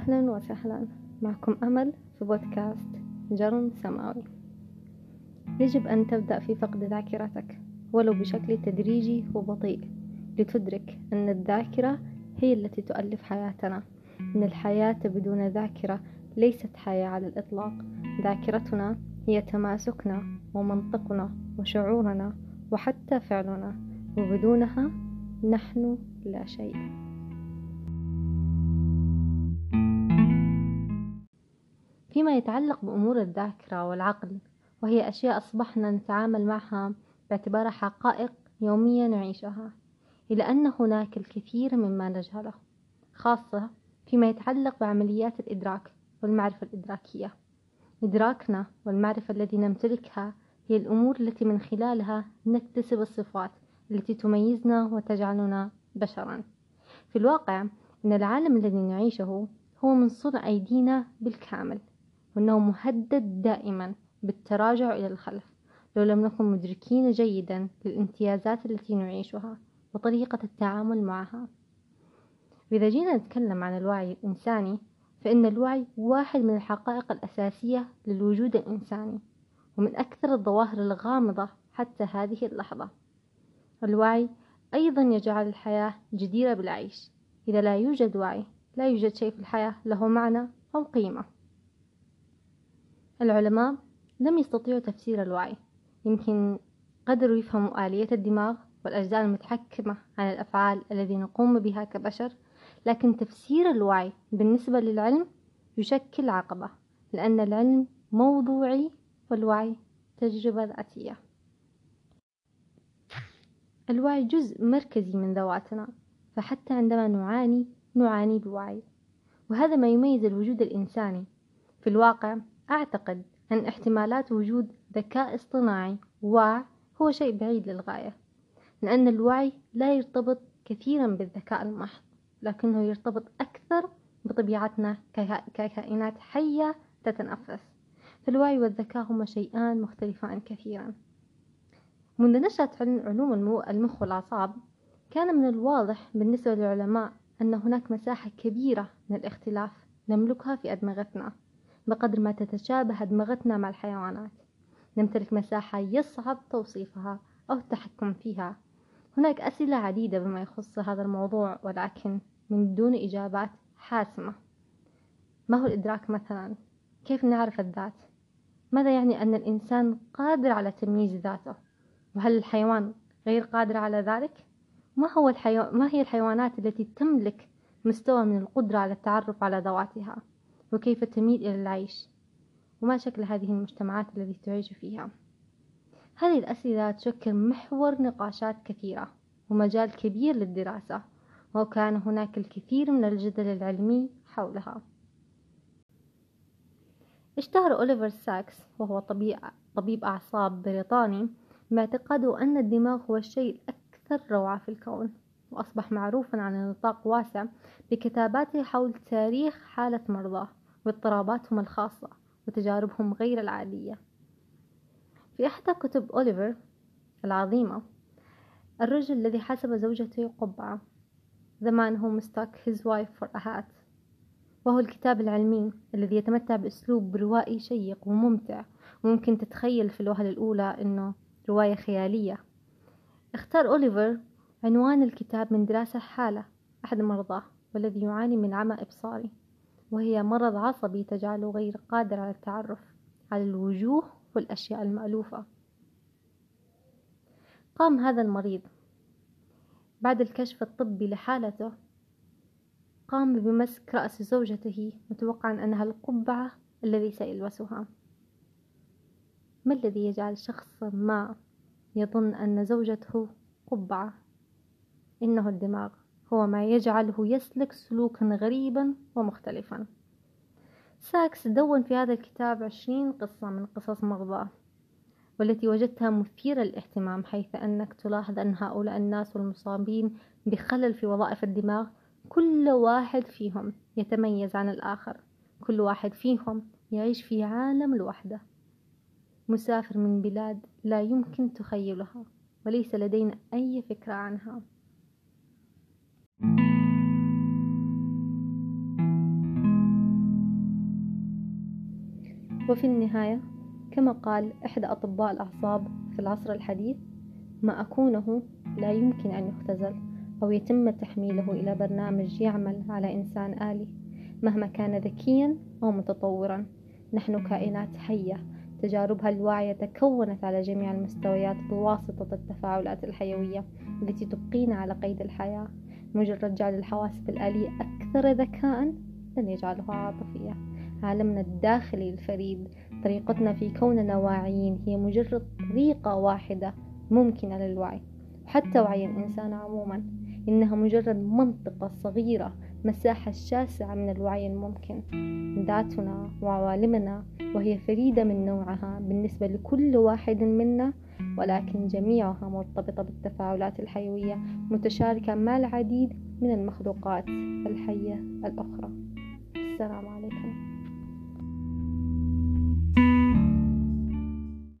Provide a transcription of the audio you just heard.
أهلا وسهلا. معكم أمل في بودكاست جرم سماوي. يجب أن تبدأ في فقد ذاكرتك ولو بشكل تدريجي وبطيء لتدرك أن الذاكرة هي التي تؤلف حياتنا. أن الحياة بدون ذاكرة ليست حياة على الإطلاق. ذاكرتنا هي تماسكنا ومنطقنا وشعورنا وحتى فعلنا وبدونها نحن لا شيء. فيما يتعلق بأمور الذاكرة والعقل وهي أشياء أصبحنا نتعامل معها باعتبارها حقائق يومية نعيشها إلا أن هناك الكثير مما نجهله خاصة فيما يتعلق بعمليات الإدراك والمعرفة الإدراكية. إدراكنا والمعرفة التي نمتلكها هي الأمور التي من خلالها نكتسب الصفات التي تميزنا وتجعلنا بشرا. في الواقع أن العالم الذي نعيشه هو من صنع أيدينا بالكامل. وأنه مهدد دائما بالتراجع إلى الخلف لو لم نكن مدركين جيدا للامتيازات التي نعيشها وطريقة التعامل معها. وإذا جينا نتكلم عن الوعي الإنساني فإن الوعي واحد من الحقائق الأساسية للوجود الإنساني ومن أكثر الظواهر الغامضة حتى هذه اللحظة. الوعي أيضا يجعل الحياة جديرة بالعيش. إذا لا يوجد وعي لا يوجد شيء في الحياة له معنى أو قيمة. العلماء لم يستطيعوا تفسير الوعي. يمكن قدروا يفهموا آلية الدماغ والأجزاء المتحكمة عن الأفعال الذي نقوم بها كبشر لكن تفسير الوعي بالنسبة للعلم يشكل عقبة لأن العلم موضوعي والوعي تجربة ذاتية. الوعي جزء مركزي من ذواتنا فحتى عندما نعاني نعاني بوعي. وهذا ما يميز الوجود الإنساني. في الواقع أعتقد أن احتمالات وجود ذكاء اصطناعي واع هو شيء بعيد للغاية لأن الوعي لا يرتبط كثيرا بالذكاء المحض لكنه يرتبط أكثر بطبيعتنا ككائنات حية تتنفس. فالوعي والذكاء هما شيئان مختلفان كثيرا. منذ نشأة علوم المخ والأعصاب كان من الواضح بالنسبة للعلماء أن هناك مساحة كبيرة من الاختلاف نملكها في أدمغتنا. بقدر ما تتشابه أدمغتنا مع الحيوانات نمتلك مساحة يصعب توصيفها أو التحكم فيها هناك أسئلة عديدة بما يخص هذا الموضوع ولكن من دون إجابات حاسمة ما هو الإدراك مثلا؟ كيف نعرف الذات؟ ماذا يعني أن الإنسان قادر على تمييز ذاته؟ وهل الحيوان غير قادر على ذلك؟ ما, هو الحيو... ما هي الحيوانات التي تملك مستوى من القدرة على التعرف على ذواتها؟ وكيف تميل إلى العيش؟ وما شكل هذه المجتمعات التي تعيش فيها؟ هذه الأسئلة تشكل محور نقاشات كثيرة ومجال كبير للدراسة وكان هناك الكثير من الجدل العلمي حولها اشتهر أوليفر ساكس وهو طبيب أعصاب بريطاني باعتقاده أن الدماغ هو الشيء الأكثر روعة في الكون وأصبح معروفا على نطاق واسع بكتاباته حول تاريخ حالة مرضاه واضطراباتهم الخاصة وتجاربهم غير العادية. في إحدى كتب أوليفر العظيمة الرجل الذي حسب زوجته قبعة The Man Who Mistook His Wife for a Hat. وهو الكتاب العلمي الذي يتمتع بأسلوب روائي شيق وممتع. وممكن تتخيل في الوهلة الأولى أنه رواية خيالية. اختار أوليفر عنوان الكتاب من دراسة حالة أحد مرضاه والذي يعاني من عمى إبصاري. وهي مرض عصبي تجعله غير قادر على التعرف على الوجوه والأشياء المألوفة. قام هذا المريض بعد الكشف الطبي لحالته. قام بمسك رأس زوجته متوقعا أنها القبعة الذي سيلبسها. ما الذي يجعل شخص ما يظن أن زوجته قبعة؟ إنه الدماغ. هو ما يجعله يسلك سلوكا غريبا ومختلفا. ساكس دون في هذا الكتاب عشرين قصة من قصص مرضاه والتي وجدتها مثيرة للاهتمام حيث أنك تلاحظ أن هؤلاء الناس والمصابين بخلل في وظائف الدماغ كل واحد فيهم يتميز عن الآخر كل واحد فيهم يعيش في عالم لوحده. مسافر من بلاد لا يمكن تخيلها وليس لدينا أي فكرة عنها. وفي النهاية كما قال إحدى أطباء الأعصاب في العصر الحديث ما أكونه لا يمكن أن يختزل أو يتم تحميله إلى برنامج يعمل على إنسان آلي مهما كان ذكيا أو متطورا. نحن كائنات حية تجاربها الواعية تكونت على جميع المستويات بواسطة التفاعلات الحيوية التي تبقينا على قيد الحياة. مجرد جعل الحواسب الآلية أكثر ذكاء لن يجعلها عاطفية. عالمنا الداخلي الفريد. طريقتنا في كوننا واعيين هي مجرد طريقة واحدة ممكنة للوعي حتى وعي الإنسان عموما. إنها مجرد منطقة صغيرة مساحة شاسعة من الوعي الممكن. ذاتنا وعوالمنا وهي فريدة من نوعها بالنسبة لكل واحد منا ولكن جميعها مرتبطة بالتفاعلات الحيوية متشاركة مع العديد من المخلوقات الحية الأخرى. السلام عليكم.